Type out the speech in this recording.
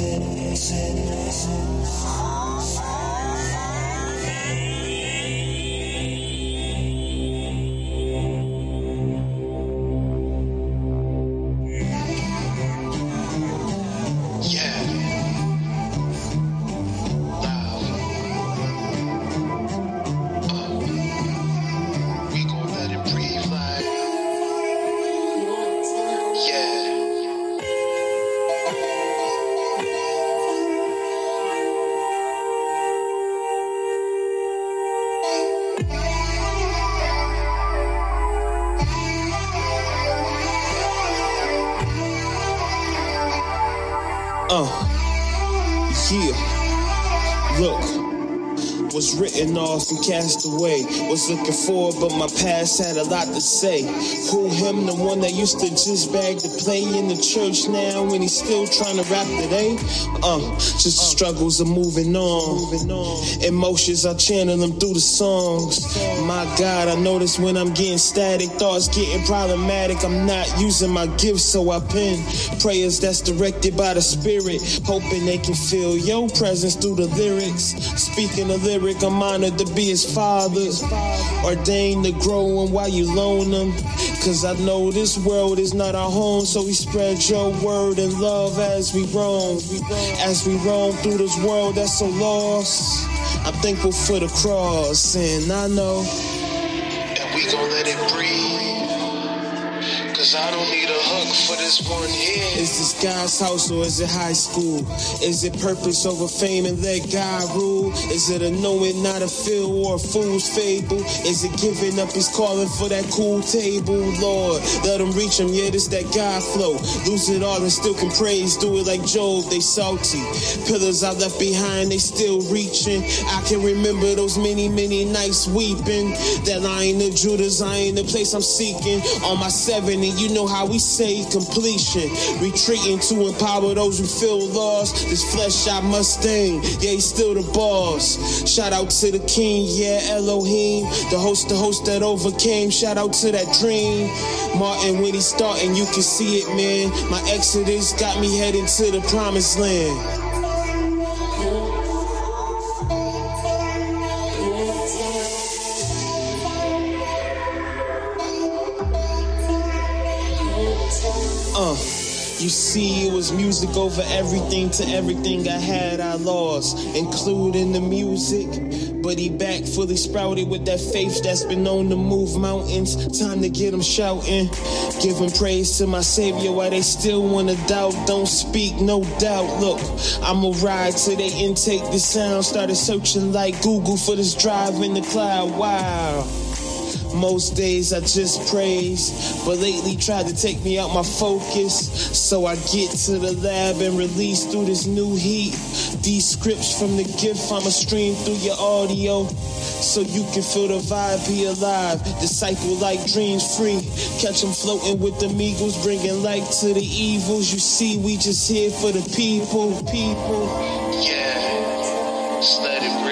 谢谢，谢谢 Uh, yeah. Look, was written off and cast away. Was looking forward, but my past had a lot to say. Who him, the one that used to just bag to play in the church now when he's still trying to rap today? Uh, just the struggles of moving on. Emotions, I channel them through the songs. My God, I notice when I'm getting static, thoughts getting problematic. I'm not using my gifts, so I pen prayers that's directed by the Spirit, hoping they can feel your presence through the lyrics. Speaking of lyric, I'm honored to be his father, ordained to grow and while you loan them. Cause I know this world is not our home, so we spread your word and love as we roam. As we roam through this world that's so lost. I'm thankful for the cross, and I know And we gon' let it breathe. Cause I don't need a for this one here. Is this God's house or is it high school? Is it purpose over fame and let God rule? Is it a knowing, not a feel or a fool's fable? Is it giving up his calling for that cool table? Lord, let him reach him, yeah, this that God flow. Lose it all and still can praise. Do it like Job, they salty. Pillars I left behind, they still reaching. I can remember those many, many nights weeping. That lion the Judas, I ain't the place I'm seeking. On my 70, you know how we say completion. Retreating to empower those who feel lost. This flesh shot Mustang, yeah, he's still the boss. Shout out to the king, yeah, Elohim. The host, the host that overcame. Shout out to that dream. Martin, when he's starting, you can see it, man. My exodus got me heading to the promised land. Uh, you see, it was music over everything to everything I had, I lost, including the music. But he back fully sprouted with that faith that's been known to move mountains. Time to get him shouting, giving praise to my Savior while they still wanna doubt. Don't speak, no doubt. Look, I'ma ride till they intake the sound. Started searching like Google for this drive in the cloud. Wow. Most days I just praise, but lately tried to take me out my focus. So I get to the lab and release through this new heat. These scripts from the gift I'ma stream through your audio. So you can feel the vibe, be alive. Disciple like dreams free. Catch them floating with the Migos, bringing light to the evils. You see, we just here for the people, people. Yeah. Just let it